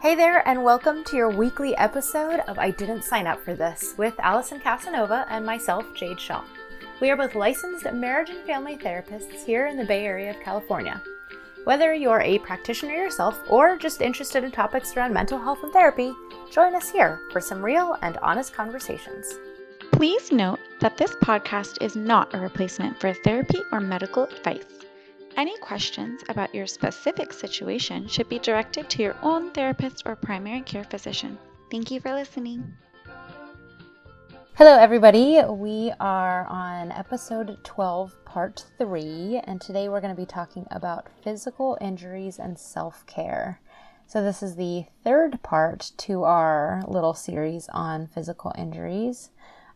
Hey there, and welcome to your weekly episode of I Didn't Sign Up for This with Allison Casanova and myself, Jade Shaw. We are both licensed marriage and family therapists here in the Bay Area of California. Whether you're a practitioner yourself or just interested in topics around mental health and therapy, join us here for some real and honest conversations. Please note that this podcast is not a replacement for therapy or medical advice. Any questions about your specific situation should be directed to your own therapist or primary care physician. Thank you for listening. Hello, everybody. We are on episode 12, part 3, and today we're going to be talking about physical injuries and self care. So, this is the third part to our little series on physical injuries.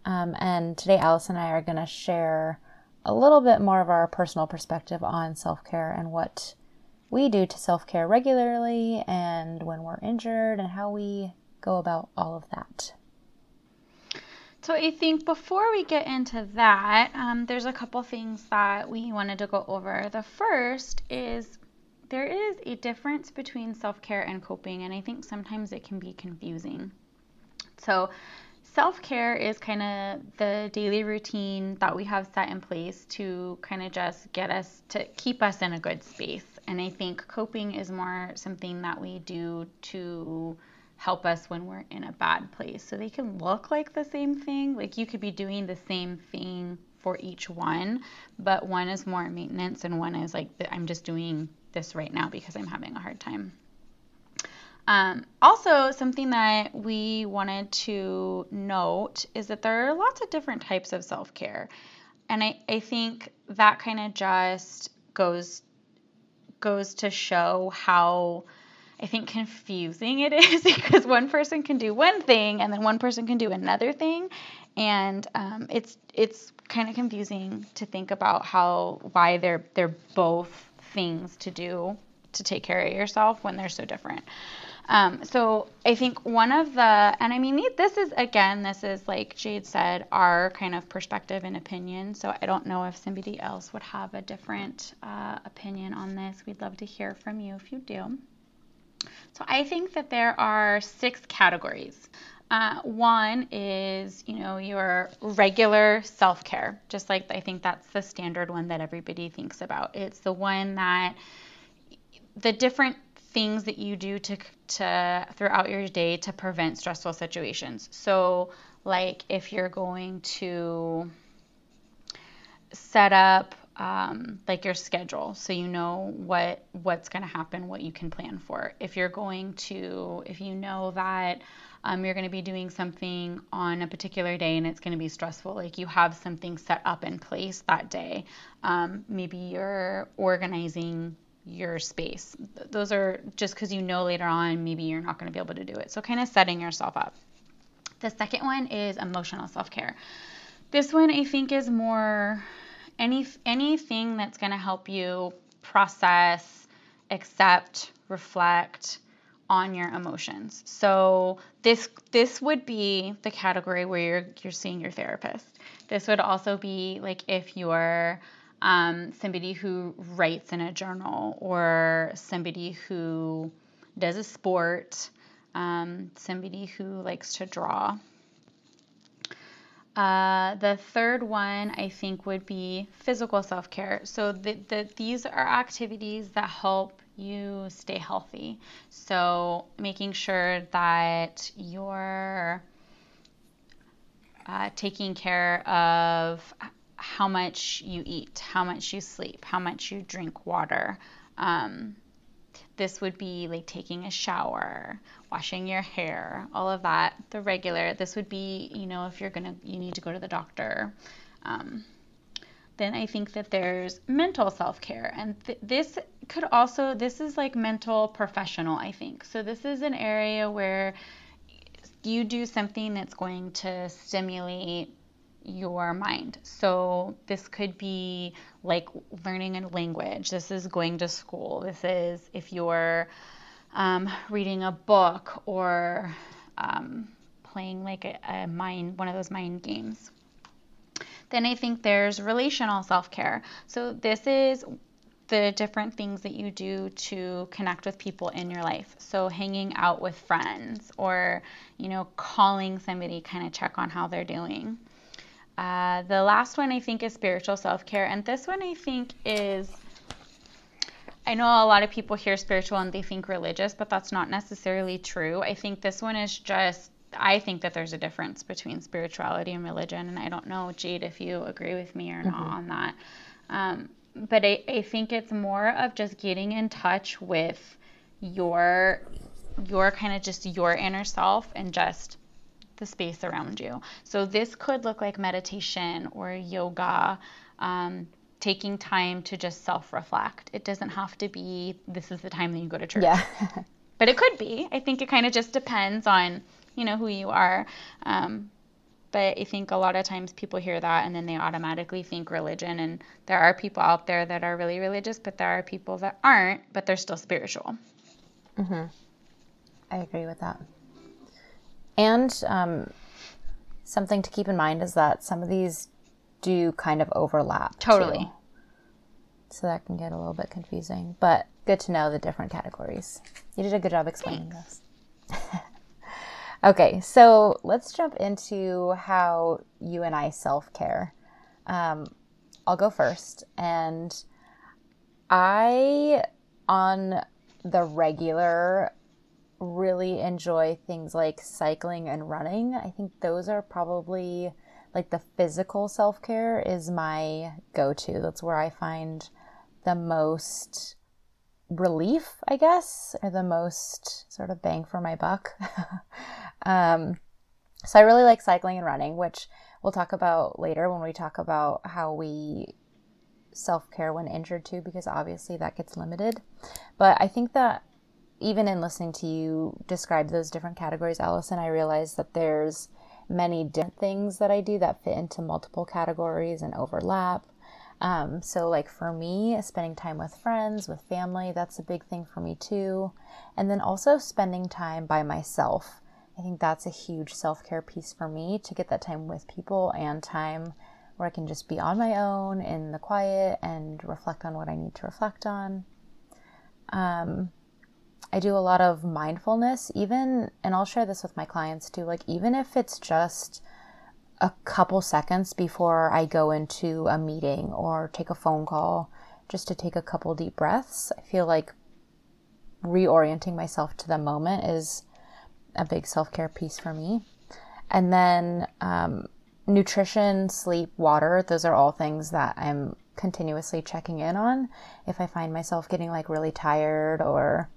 Um, and today, Alice and I are going to share a little bit more of our personal perspective on self care and what we do to self care regularly and when we're injured and how we go about all of that. So, I think before we get into that, um, there's a couple things that we wanted to go over. The first is there is a difference between self care and coping, and I think sometimes it can be confusing. So, self care is kind of the daily routine that we have set in place to kind of just get us to keep us in a good space. And I think coping is more something that we do to help us when we're in a bad place. So they can look like the same thing. Like you could be doing the same thing for each one, but one is more maintenance and one is like, I'm just doing this right now because I'm having a hard time. Um, also, something that we wanted to note is that there are lots of different types of self care. And I, I think that kind of just goes goes to show how I think confusing it is because one person can do one thing and then one person can do another thing, and um, it's it's kind of confusing to think about how why they're they're both things to do to take care of yourself when they're so different. Um, so I think one of the, and I mean, this is again, this is like Jade said, our kind of perspective and opinion. So I don't know if somebody else would have a different uh, opinion on this. We'd love to hear from you if you do. So I think that there are six categories. Uh, one is, you know, your regular self care, just like I think that's the standard one that everybody thinks about. It's the one that the different things that you do to to throughout your day to prevent stressful situations. So, like if you're going to set up um, like your schedule so you know what what's going to happen what you can plan for if you're going to if you know that um, you're going to be doing something on a particular day and it's going to be stressful like you have something set up in place that day um, maybe you're organizing your space. Those are just because you know later on maybe you're not going to be able to do it. So, kind of setting yourself up. The second one is emotional self care. This one I think is more any anything that's going to help you process, accept, reflect on your emotions. So this this would be the category where you're you're seeing your therapist. This would also be like if you're um, somebody who writes in a journal or somebody who does a sport, um, somebody who likes to draw. Uh, the third one I think would be physical self care. So the, the, these are activities that help you stay healthy. So making sure that you're uh, taking care of how much you eat, how much you sleep, how much you drink water. Um, this would be like taking a shower, washing your hair, all of that. The regular. This would be, you know, if you're gonna, you need to go to the doctor. Um, then I think that there's mental self care, and th- this could also, this is like mental professional. I think so. This is an area where you do something that's going to stimulate your mind. So this could be like learning a language. This is going to school. This is if you're um, reading a book or um, playing like a, a mind, one of those mind games. Then I think there's relational self care. So this is the different things that you do to connect with people in your life. So hanging out with friends or, you know, calling somebody kind of check on how they're doing. Uh, the last one I think is spiritual self care. And this one I think is, I know a lot of people hear spiritual and they think religious, but that's not necessarily true. I think this one is just, I think that there's a difference between spirituality and religion. And I don't know, Jade, if you agree with me or mm-hmm. not on that. Um, but I, I think it's more of just getting in touch with your your kind of just your inner self and just the space around you. So this could look like meditation or yoga, um, taking time to just self-reflect. It doesn't have to be this is the time that you go to church. Yeah. but it could be. I think it kind of just depends on you know who you are. Um, but I think a lot of times people hear that and then they automatically think religion. And there are people out there that are really religious, but there are people that aren't, but they're still spiritual. Mm-hmm. I agree with that. And um, something to keep in mind is that some of these do kind of overlap. Totally. Too. So that can get a little bit confusing, but good to know the different categories. You did a good job explaining Thanks. this. Okay, so let's jump into how you and I self care. Um, I'll go first. And I, on the regular, really enjoy things like cycling and running. I think those are probably like the physical self care is my go to. That's where I find the most relief, I guess, or the most sort of bang for my buck. um, so I really like cycling and running, which we'll talk about later when we talk about how we self care when injured too, because obviously that gets limited. But I think that even in listening to you describe those different categories, Allison, I realized that there's many different things that I do that fit into multiple categories and overlap. Um, so, like for me, spending time with friends, with family, that's a big thing for me too. And then also spending time by myself. I think that's a huge self care piece for me to get that time with people and time where I can just be on my own in the quiet and reflect on what I need to reflect on. Um, I do a lot of mindfulness, even, and I'll share this with my clients too. Like, even if it's just a couple seconds before I go into a meeting or take a phone call, just to take a couple deep breaths. I feel like reorienting myself to the moment is a big self care piece for me. And then um, nutrition, sleep, water, those are all things that I'm continuously checking in on. If I find myself getting like really tired or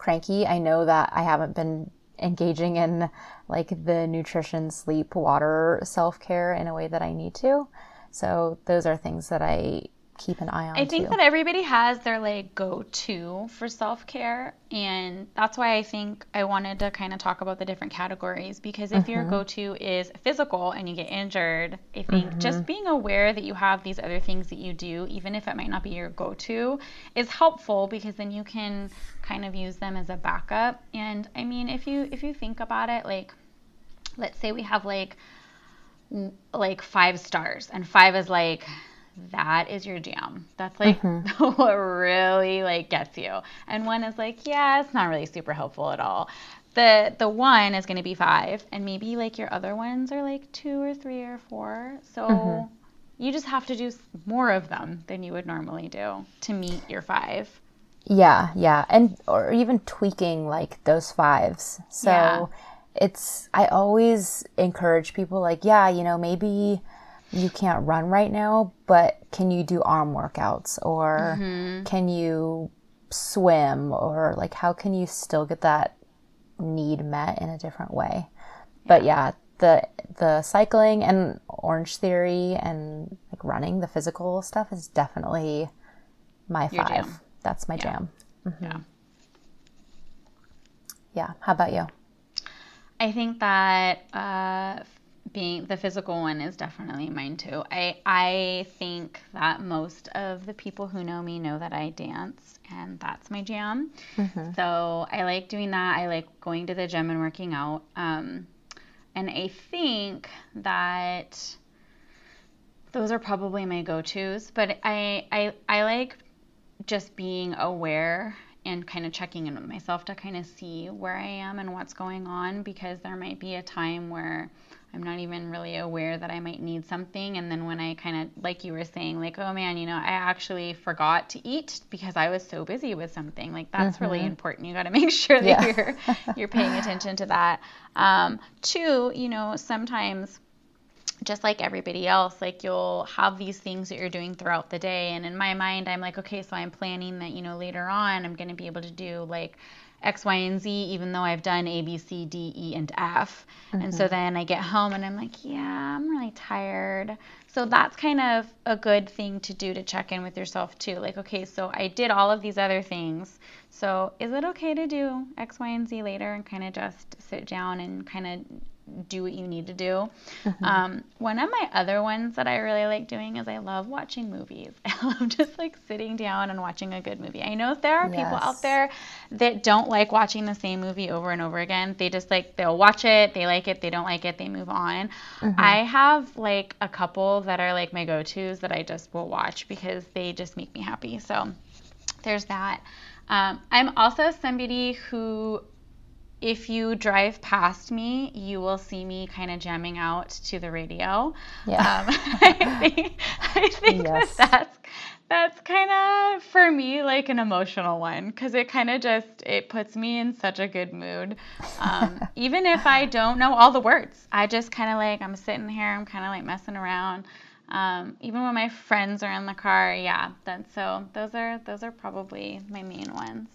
cranky, I know that I haven't been engaging in like the nutrition, sleep, water, self care in a way that I need to. So those are things that I keep an eye on. I think too. that everybody has their like go to for self care, and that's why I think I wanted to kind of talk about the different categories because if mm-hmm. your go to is physical and you get injured, I think mm-hmm. just being aware that you have these other things that you do, even if it might not be your go to, is helpful because then you can kind of use them as a backup. And I mean, if you if you think about it, like let's say we have like like five stars and five is like that is your jam. That's like mm-hmm. what really like gets you. And one is like, yeah, it's not really super helpful at all. The the one is going to be 5 and maybe like your other ones are like 2 or 3 or 4. So mm-hmm. you just have to do more of them than you would normally do to meet your 5. Yeah, yeah. And or even tweaking like those fives. So yeah. it's I always encourage people like, yeah, you know, maybe you can't run right now, but can you do arm workouts or mm-hmm. can you swim or like how can you still get that need met in a different way? Yeah. But yeah, the the cycling and Orange Theory and like running, the physical stuff is definitely my Your five. Jam. That's my yeah. jam. Mm-hmm. Yeah. Yeah. How about you? I think that uh, being the physical one is definitely mine too. I I think that most of the people who know me know that I dance and that's my jam. Mm-hmm. So I like doing that. I like going to the gym and working out. Um, and I think that those are probably my go-tos. But I I I like just being aware and kind of checking in with myself to kind of see where I am and what's going on because there might be a time where I'm not even really aware that I might need something. And then when I kind of, like you were saying, like, oh man, you know, I actually forgot to eat because I was so busy with something. Like that's mm-hmm. really important. You got to make sure that yeah. you're you're paying attention to that. Um, two, you know, sometimes just like everybody else, like you'll have these things that you're doing throughout the day. And in my mind, I'm like, okay, so I'm planning that, you know, later on I'm going to be able to do like X, Y, and Z, even though I've done A, B, C, D, E, and F. Mm-hmm. And so mm-hmm. then I get home and I'm like, yeah, I'm really tired. So that's kind of a good thing to do to check in with yourself too. Like, okay, so I did all of these other things. So is it okay to do X, Y, and Z later and kind of just sit down and kind of do what you need to do. Mm-hmm. Um, one of my other ones that I really like doing is I love watching movies. I love just like sitting down and watching a good movie. I know there are yes. people out there that don't like watching the same movie over and over again. They just like they'll watch it, they like it, they don't like it, they move on. Mm-hmm. I have like a couple that are like my go-tos that I just will watch because they just make me happy. So there's that. Um, I'm also somebody who if you drive past me, you will see me kind of jamming out to the radio. Yeah. Um, I think, I think yes. that that's that's kind of for me like an emotional one because it kind of just it puts me in such a good mood. Um, even if I don't know all the words, I just kind of like I'm sitting here, I'm kind of like messing around. Um, even when my friends are in the car, yeah. That's so those are those are probably my main ones.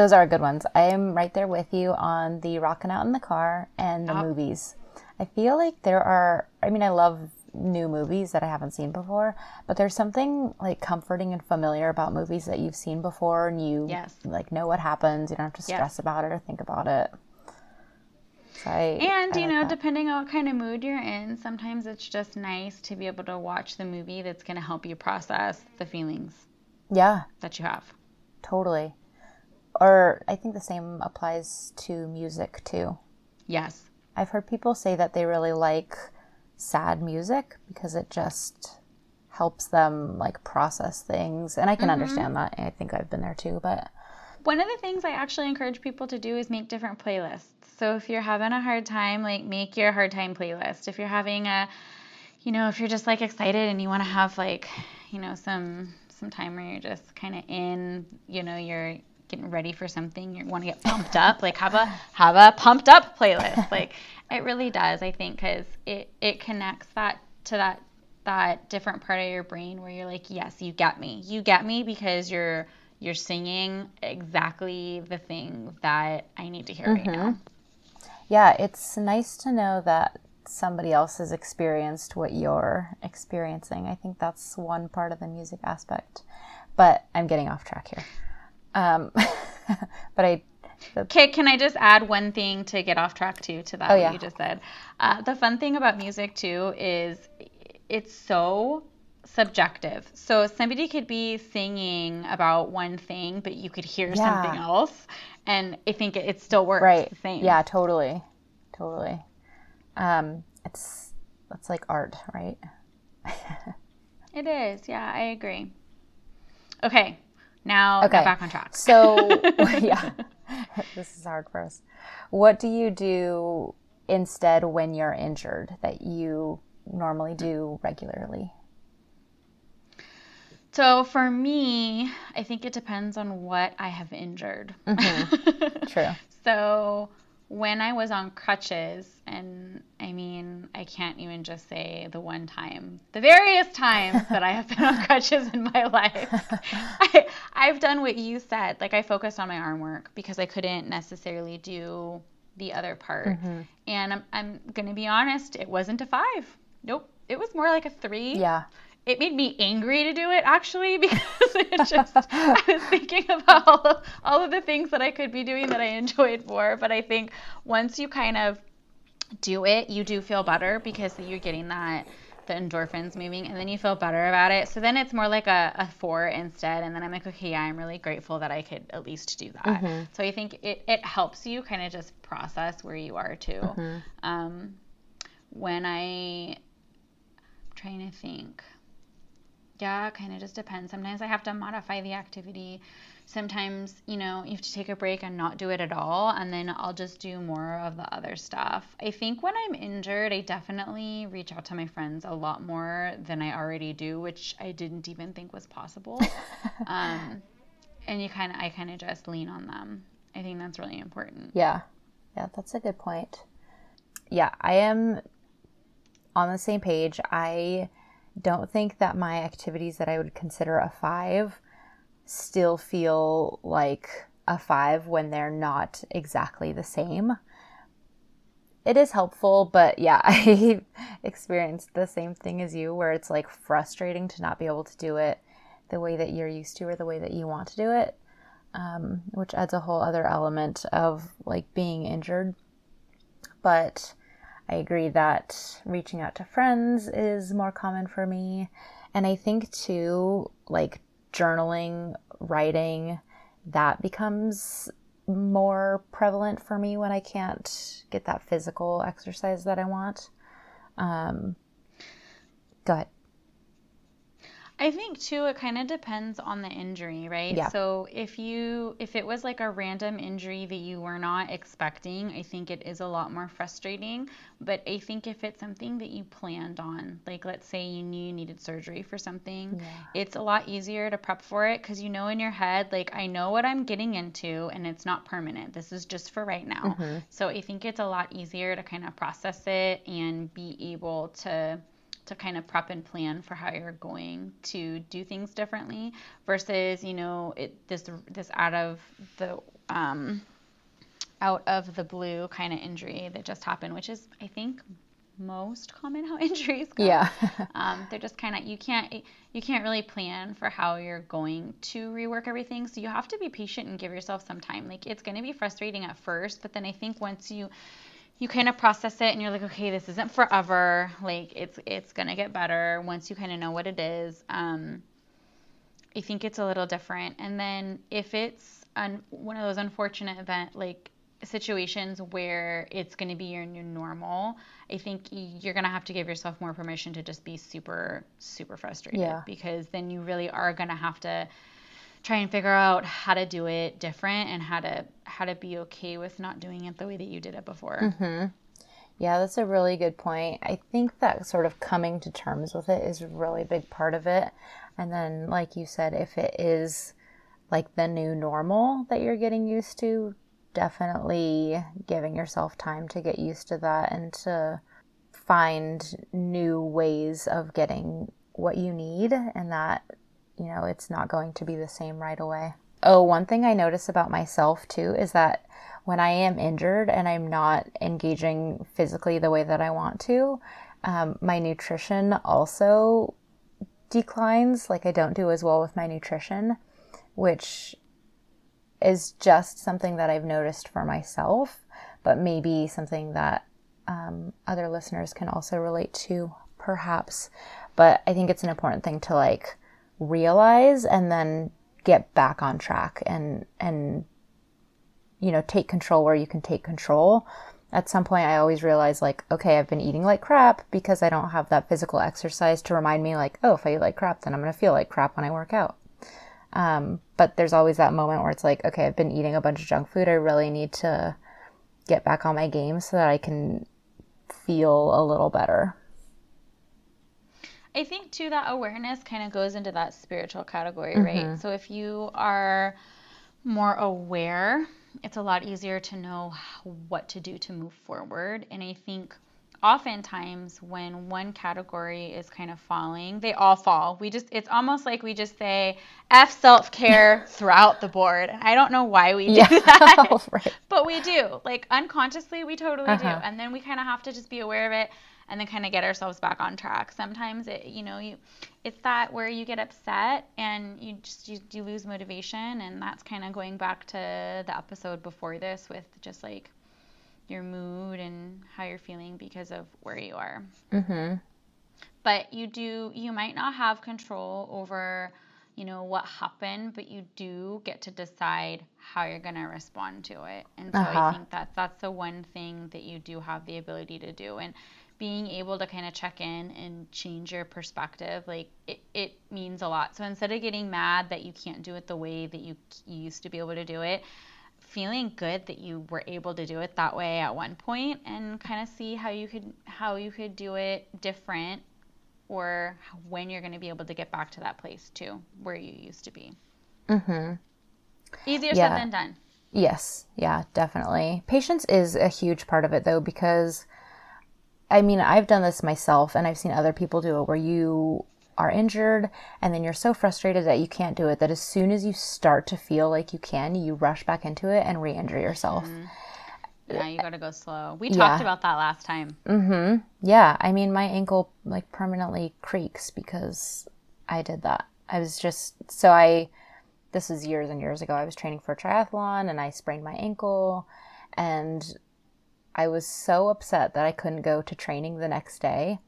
Those are good ones. I am right there with you on the rocking out in the car and the movies. I feel like there are, I mean, I love new movies that I haven't seen before, but there's something like comforting and familiar about movies that you've seen before and you yes. like know what happens. You don't have to stress yes. about it or think about it. So I, and I you like know, that. depending on what kind of mood you're in, sometimes it's just nice to be able to watch the movie that's going to help you process the feelings. Yeah. That you have. Totally. Or I think the same applies to music too. Yes. I've heard people say that they really like sad music because it just helps them like process things. And I can mm-hmm. understand that. I think I've been there too, but one of the things I actually encourage people to do is make different playlists. So if you're having a hard time, like make your hard time playlist. If you're having a you know, if you're just like excited and you want to have like, you know, some some time where you're just kind of in, you know, your getting ready for something, you want to get pumped up, like have a have a pumped up playlist. Like it really does, I think, because it it connects that to that that different part of your brain where you're like, yes, you get me, you get me because you're you're singing exactly the thing that I need to hear mm-hmm. right now. Yeah, it's nice to know that somebody else has experienced what you're experiencing. I think that's one part of the music aspect. But I'm getting off track here. Um, but I. Okay, can I just add one thing to get off track too to that oh, yeah. you just said? Uh, the fun thing about music too is it's so subjective. So somebody could be singing about one thing, but you could hear yeah. something else, and I think it, it still works right. the same. Yeah, totally, totally. Um, it's it's like art, right? it is. Yeah, I agree. Okay, now okay. back on track. So yeah, this is hard for us. What do you do instead when you're injured that you normally do regularly? So for me, I think it depends on what I have injured. Mm-hmm. True. so when I was on crutches, and I mean, I can't even just say the one time, the various times that I have been on crutches in my life, I, I've done what you said. Like, I focused on my arm work because I couldn't necessarily do the other part. Mm-hmm. And I'm, I'm going to be honest, it wasn't a five. Nope. It was more like a three. Yeah it made me angry to do it actually because it just I was thinking about all of, all of the things that I could be doing that I enjoyed more. But I think once you kind of do it, you do feel better because you're getting that the endorphins moving and then you feel better about it. So then it's more like a, a four instead. And then I'm like, okay, yeah, I'm really grateful that I could at least do that. Mm-hmm. So I think it, it helps you kind of just process where you are too. Mm-hmm. Um, when I, I'm trying to think Yeah, kind of just depends. Sometimes I have to modify the activity. Sometimes, you know, you have to take a break and not do it at all, and then I'll just do more of the other stuff. I think when I'm injured, I definitely reach out to my friends a lot more than I already do, which I didn't even think was possible. um, and you kind of, I kind of just lean on them. I think that's really important. Yeah. Yeah, that's a good point. Yeah, I am on the same page. I don't think that my activities that I would consider a five still feel like a five when they're not exactly the same. It is helpful, but yeah, I experienced the same thing as you where it's like frustrating to not be able to do it the way that you're used to or the way that you want to do it, um, which adds a whole other element of like being injured. But I agree that reaching out to friends is more common for me. And I think too, like journaling, writing, that becomes more prevalent for me when I can't get that physical exercise that I want. Um, go ahead. I think too it kind of depends on the injury, right? Yeah. So if you if it was like a random injury that you were not expecting, I think it is a lot more frustrating, but I think if it's something that you planned on, like let's say you knew you needed surgery for something, Yeah. it's a lot easier to prep for it cuz you know in your head like I know what I'm getting into and it's not permanent. This is just for right now. Mm-hmm. So I think it's a lot easier to kind of process it and be able to to kind of prep and plan for how you're going to do things differently versus you know it this this out of the um, out of the blue kind of injury that just happened which is i think most common how injuries go Yeah. um, they're just kind of you can't you can't really plan for how you're going to rework everything so you have to be patient and give yourself some time like it's going to be frustrating at first but then i think once you you kind of process it and you're like okay this isn't forever. Like it's it's gonna get better once you kind of know what it is. Um, i think it's a little different. And then if it's un- one of those unfortunate event like situations where it's going to be your new normal i think you're going to have to give yourself more permission to just be super super frustrated Yeah. because then you really are going to have to try and figure out how to do it different and how to how to be okay with not doing it the way that you did it before. Mm-hmm. Yeah, that's a really good point. I think that sort of coming to terms with it is a really big part of it. And then, like you said, if it is like the new normal that you're getting used to, definitely giving yourself time to get used to that and to find new ways of getting what you need and that, you know, it's not going to be the same right away. Oh, one thing I notice about myself too is that when I am injured and I'm not engaging physically the way that I want to, um, my nutrition also declines. Like I don't do as well with my nutrition, which is just something that I've noticed for myself, but maybe something that um, other listeners can also relate to, perhaps. But I think it's an important thing to like realize and then get back on track and and you know take control where you can take control. At some point i always realize like okay i've been eating like crap because i don't have that physical exercise to remind me like oh if i eat like crap then i'm going to feel like crap when i work out. Um, but there's always that moment where it's like okay i've been eating a bunch of junk food. I really need to get back on my game so that i can feel a little better I think too that awareness kind of goes into that spiritual category, right? So if you are more aware, it's a lot easier to know what to do to move forward. And I think oftentimes when one category is kind of falling, they all fall. We just it's almost like we just say F self-care throughout the board. And I don't know why we do that. right But we do. Like unconsciously, we totally do. Uh-huh. And then we kind of have to just be aware of it and then kind of get ourselves back on track. Sometimes it, you know, you it's that where you get upset and you just you, you lose motivation and that's kind of going back to the episode before this with just like your mood and how you're feeling because of where you are. mm-hmm But you do you might not have control over you know what happened, but you do get to decide how you're going to respond to it. And so Uh-huh. I think that that's the one thing that you do have the ability to do. And being able to kind of check in and change your perspective, like it, it means a lot. So instead of getting mad that you can't do it the way that you, you used to be able to do it, feeling good that you were able to do it that way at one point and kind of see how you could how you could do it different or when you're going to be able to get back to that place too where you used to be. mm-hmm. Easier Yeah. said than done. Yes, yeah, definitely. Patience is a huge part of it though, because I mean, I've done this myself and I've seen other people do it where you are injured and then you're so frustrated that you can't do it that as soon as you start to feel like you can, you rush back into it and re injure yourself. Yeah, you got to go slow. We Yeah. talked about that last time. Mm-hmm. Yeah, I mean, my ankle like permanently creaks because I did that. I was just so I. This was years and years ago. I was training for a triathlon and I sprained my ankle, and I was so upset that I couldn't go to training the next day,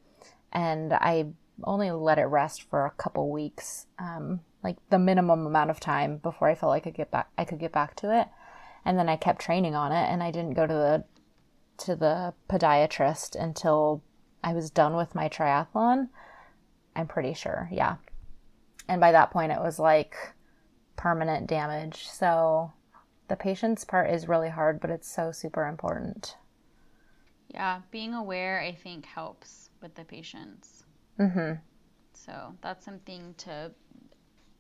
and I only let it rest for a couple weeks, um, like the minimum amount of time before I felt like I could get back. I could get back to it, and then I kept training on it, and I didn't go to the to the podiatrist until I was done with my triathlon. I'm pretty sure, yeah. And by that point, it was like permanent damage. So the patience part is really hard, but it's so super important. Yeah, being aware, I think, helps with the patience. Mm-hmm. So that's something to.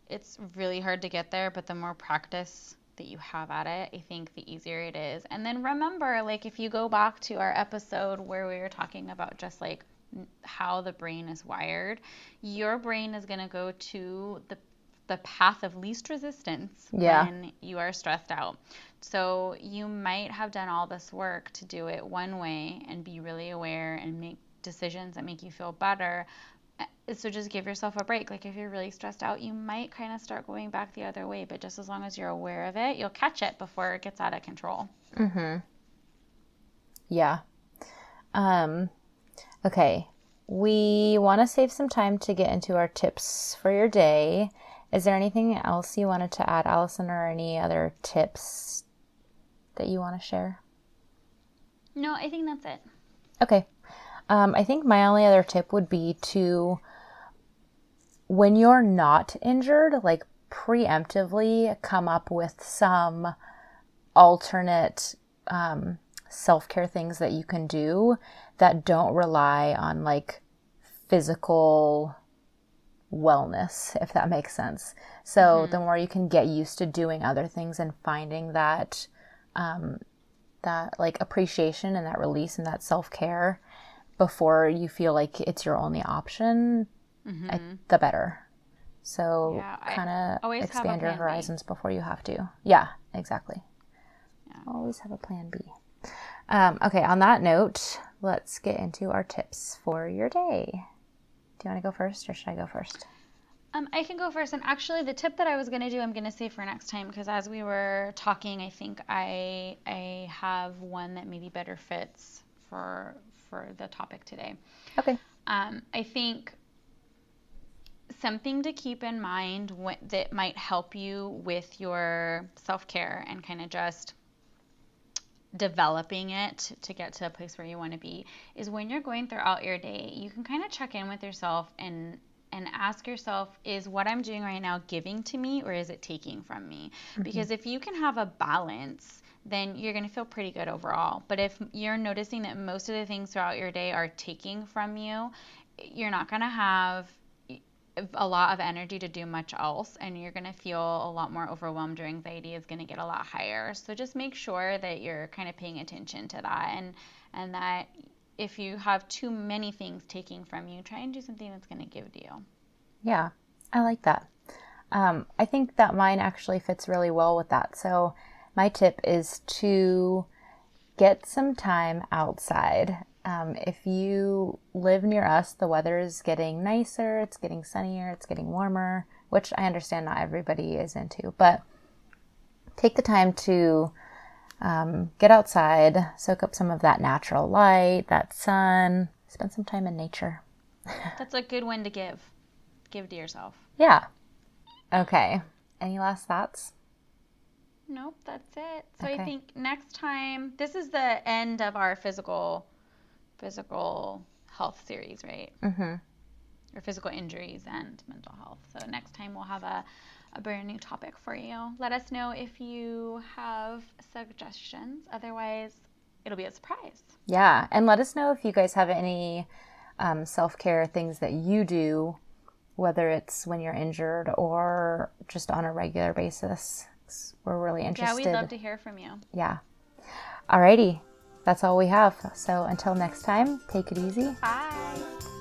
It's really hard to get there, but the more practice that you have at it, I think the easier it is. And then remember, like, if you go back to our episode where we were talking about just like how the brain is wired, your brain is going to go to the the path of least resistance Yeah. when you are stressed out. So you might have done all this work to do it one way and be really aware and make decisions that make you feel better. Uh, So just give yourself a break. Like if you're really stressed out, you might kind of start going back the other way, but just as long as you're aware of it, you'll catch it before it gets out of control. Mm-hmm. Yeah. Um, okay. We want to save some time to get into our tips for your day. Is there anything else you wanted to add, Allison, or any other tips that you want to share? No, I think that's it. Okay. Um, I think my only other tip would be to, when you're not injured, like preemptively come up with some alternate um, self care things that you can do that don't rely on like physical wellness, if that makes sense. So the more you can get used to doing other things and finding that um, that like appreciation and that release and that self care before you feel like it's your only option, I, the better. So Yeah, kind of always have a expand your plan B. horizons before you have to. Yeah, exactly. Always have a plan B. Um, okay, on that note, let's get into our tips for your day. Do you want to go first or should I go first? Um, I can go first. And actually, the tip that I was going to do, I'm going to save for next time because as we were talking, I think I I have one that maybe better fits for for the topic today. Okay. Um, I think something to keep in mind what, that might help you with your self care and kind of just developing it to get to a place where you want to be is when you're going throughout your day, you can kind of check in with yourself and and ask yourself is what I'm doing right now giving to me or is it taking from me? Mm-hmm. Because if you can have a balance, then you're going to feel pretty good overall. But if you're noticing that most of the things throughout your day are taking from you, you're not going to have a lot of energy to do much else and you're going to feel a lot more overwhelmed your anxiety is going to get a lot higher so just make sure that you're kind of paying attention to that and and that if you have too many things taking from you try and do something that's going to give to you Yeah, I like that. Um, I think that mine actually fits really well with that. So, my tip is to get some time outside. Um, if you live near us, the weather is getting nicer, it's getting sunnier, it's getting warmer, which I understand not everybody is into, but take the time to um, get outside, soak up some of that natural light, that sun, spend some time in nature. that's a good one to give give to yourself Yeah. Okay. Any last thoughts? nope that's it so i think next time this is the end of our physical physical health series, right? Mm-hmm. Or physical injuries and mental health. So next time we'll have a, a brand new topic for you. Let us know if you have suggestions. Otherwise, it'll be a surprise. Yeah, and let us know if you guys have any um, self care things that you do, whether it's when you're injured or just on a regular basis. We're really interested. Yeah, we'd love to hear from you. Yeah. Alrighty, that's all we have. So until next time, take it easy. Bye.